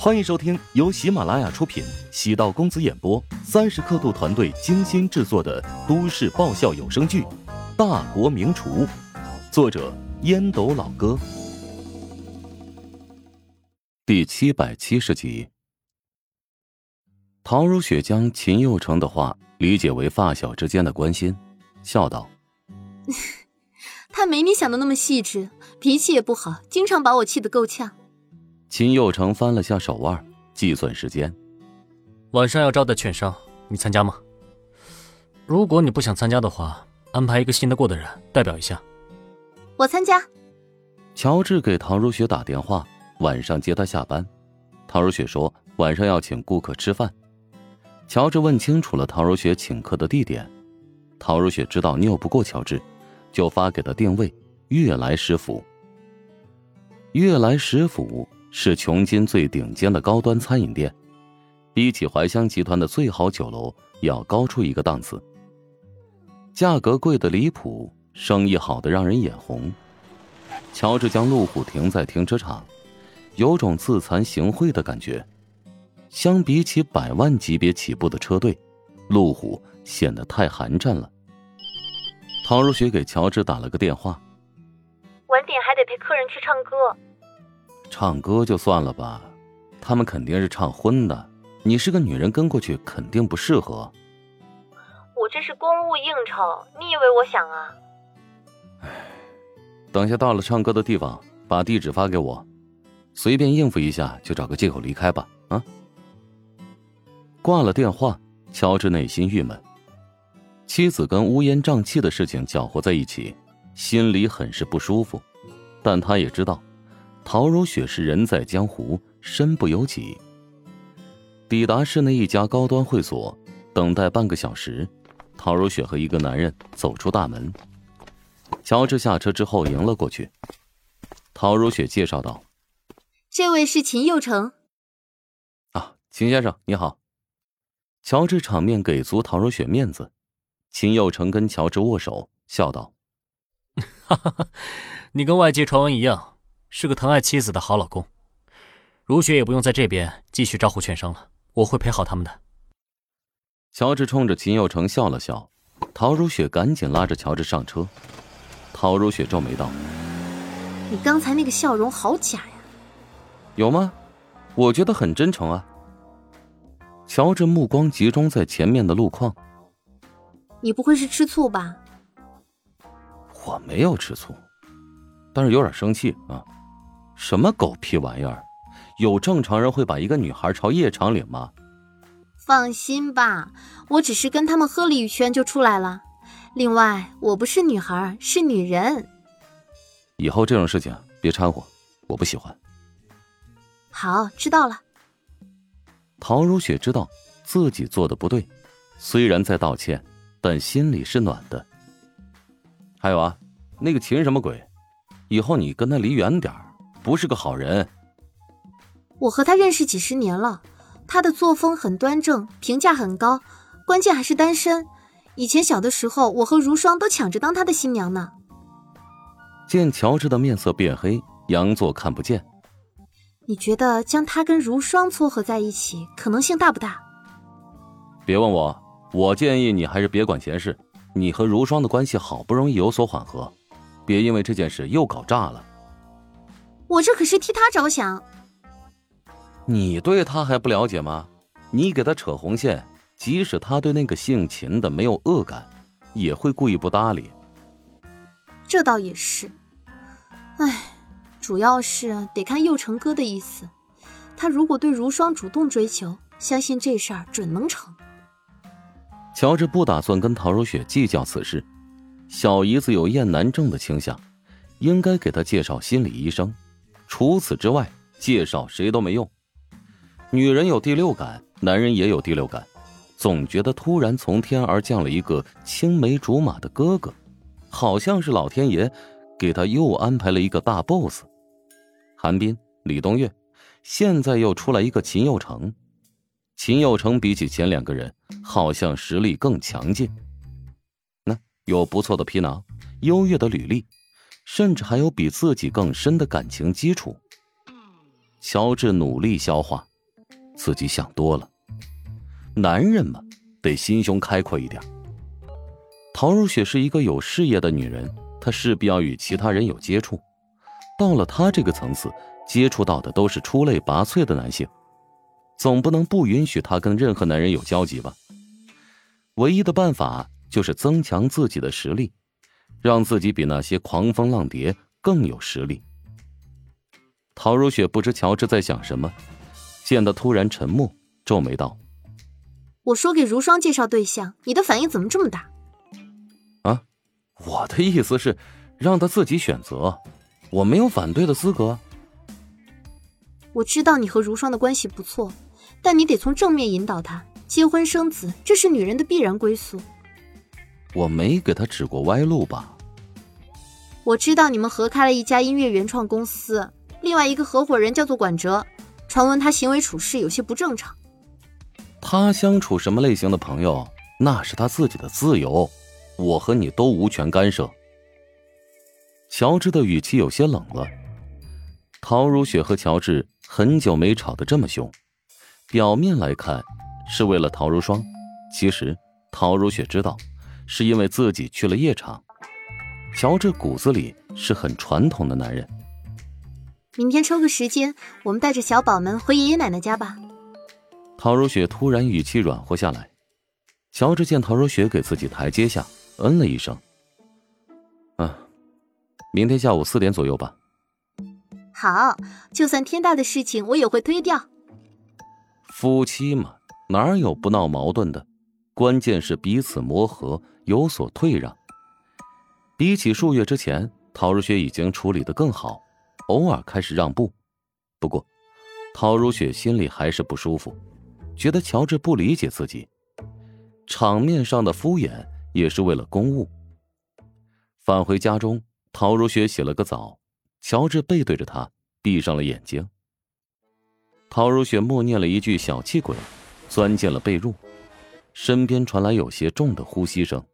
欢迎收听由喜马拉雅出品、喜道公子演播、三十刻度团队精心制作的都市爆笑有声剧《大国名厨》，作者烟斗老哥，第七百七十集。陶如雪将秦佑成的话理解为发小之间的关心，笑道：“ 他没你想的那么细致，脾气也不好，经常把我气得够呛。”秦佑成翻了下手腕，计算时间。晚上要招待券商，你参加吗？如果你不想参加的话，安排一个信得过的人代表一下。我参加。乔治给唐如雪打电话，晚上接她下班。唐如雪说晚上要请顾客吃饭。乔治问清楚了唐如雪请客的地点。唐如雪知道拗不过乔治，就发给他定位：悦来食府。悦来食府。是琼金最顶尖的高端餐饮店，比起怀香集团的最好酒楼要高出一个档次。价格贵的离谱，生意好的让人眼红。乔治将路虎停在停车场，有种自惭形秽的感觉。相比起百万级别起步的车队，路虎显得太寒碜了。陶如雪给乔治打了个电话，晚点还得陪客人去唱歌。唱歌就算了吧，他们肯定是唱荤的。你是个女人，跟过去肯定不适合。我这是公务应酬，你以为我想啊？唉，等下到了唱歌的地方，把地址发给我，随便应付一下，就找个借口离开吧。啊！挂了电话，乔治内心郁闷，妻子跟乌烟瘴气的事情搅和在一起，心里很是不舒服，但他也知道。陶如雪是人在江湖，身不由己。抵达市内一家高端会所，等待半个小时。陶如雪和一个男人走出大门。乔治下车之后迎了过去。陶如雪介绍道：“这位是秦佑成。”啊，秦先生你好。乔治场面给足陶如雪面子。秦佑成跟乔治握手，笑道：“哈哈哈，你跟外界传闻一样。”是个疼爱妻子的好老公，如雪也不用在这边继续招呼券商了，我会陪好他们的。乔治冲着秦佑成笑了笑，陶如雪赶紧拉着乔治上车。陶如雪皱眉道：“你刚才那个笑容好假呀。”有吗？我觉得很真诚啊。乔治目光集中在前面的路况。你不会是吃醋吧？我没有吃醋，但是有点生气啊。什么狗屁玩意儿！有正常人会把一个女孩朝夜场领吗？放心吧，我只是跟他们喝了一圈就出来了。另外，我不是女孩，是女人。以后这种事情别掺和，我不喜欢。好，知道了。陶如雪知道自己做的不对，虽然在道歉，但心里是暖的。还有啊，那个秦什么鬼，以后你跟他离远点儿。不是个好人。我和他认识几十年了，他的作风很端正，评价很高，关键还是单身。以前小的时候，我和如霜都抢着当他的新娘呢。见乔治的面色变黑，佯作看不见。你觉得将他跟如霜撮合在一起，可能性大不大？别问我，我建议你还是别管闲事。你和如霜的关系好不容易有所缓和，别因为这件事又搞炸了。我这可是替他着想。你对他还不了解吗？你给他扯红线，即使他对那个姓秦的没有恶感，也会故意不搭理。这倒也是。唉，主要是得看佑成哥的意思。他如果对如霜主动追求，相信这事儿准能成。乔治不打算跟陶如雪计较此事。小姨子有厌男症的倾向，应该给她介绍心理医生。除此之外，介绍谁都没用。女人有第六感，男人也有第六感，总觉得突然从天而降了一个青梅竹马的哥哥，好像是老天爷给他又安排了一个大 boss。韩冰、李东岳，现在又出来一个秦佑成。秦佑成比起前两个人，好像实力更强劲。那有不错的皮囊，优越的履历。甚至还有比自己更深的感情基础。乔治努力消化，自己想多了。男人嘛，得心胸开阔一点。陶如雪是一个有事业的女人，她势必要与其他人有接触。到了她这个层次，接触到的都是出类拔萃的男性，总不能不允许她跟任何男人有交集吧？唯一的办法就是增强自己的实力，让自己比那些狂风浪蝶更有实力。陶如雪不知乔治在想什么，见他突然沉默，皱眉道：“我说给如霜介绍对象，你的反应怎么这么大？”啊，我的意思是让他自己选择，我没有反对的资格。我知道你和如霜的关系不错，但你得从正面引导他。结婚生子，这是女人的必然归宿。我没给他指过歪路吧？我知道你们合开了一家音乐原创公司，另外一个合伙人叫做管哲，传闻他行为处事有些不正常。他相处什么类型的朋友，那是他自己的自由，我和你都无权干涉。乔治的语气有些冷了。陶如雪和乔治很久没吵得这么凶，表面来看。是为了陶如霜，其实陶如雪知道，是因为自己去了夜场。乔治骨子里是很传统的男人。明天抽个时间，我们带着小宝们回爷爷奶奶家吧。陶如雪突然语气软和下来。乔治见陶如雪给自己台阶下，嗯了一声。嗯，明天下午四点左右吧。好，就算天大的事情，我也会推掉。夫妻嘛。哪有不闹矛盾的？关键是彼此磨合，有所退让。比起数月之前，陶如雪已经处理的更好，偶尔开始让步。不过，陶如雪心里还是不舒服，觉得乔治不理解自己，场面上的敷衍也是为了公务。返回家中，陶如雪洗了个澡，乔治背对着她，闭上了眼睛。陶如雪默念了一句“小气鬼”。钻进了被褥，身边传来有些重的呼吸声。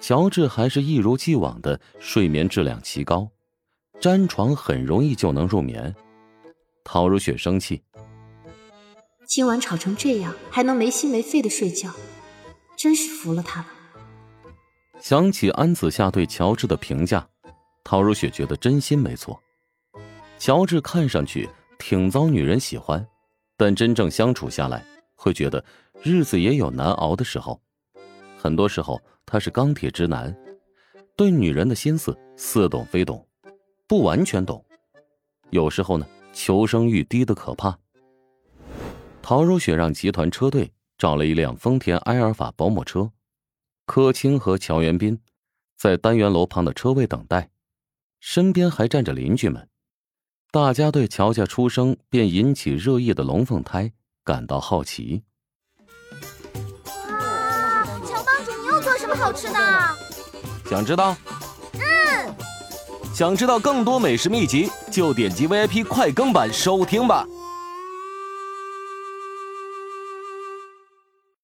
乔治还是一如既往的睡眠质量奇高，沾床很容易就能入眠。陶如雪生气，今晚吵成这样还能没心没肺的睡觉，真是服了他了。想起安子夏对乔治的评价，陶如雪觉得真心没错。乔治看上去挺遭女人喜欢。但真正相处下来，会觉得日子也有难熬的时候。很多时候他是钢铁直男，对女人的心思似懂非懂，不完全懂。有时候呢，求生欲低的可怕。陶如雪让集团车队找了一辆丰田埃尔法保姆车，柯青和乔元斌在单元楼旁的车位等待，身边还站着邻居们。大家对乔家出生便引起热议的龙凤胎感到好奇。又做什么好吃的？想知道？嗯。想知道更多美食秘籍，就点击 VIP 快更版收听吧。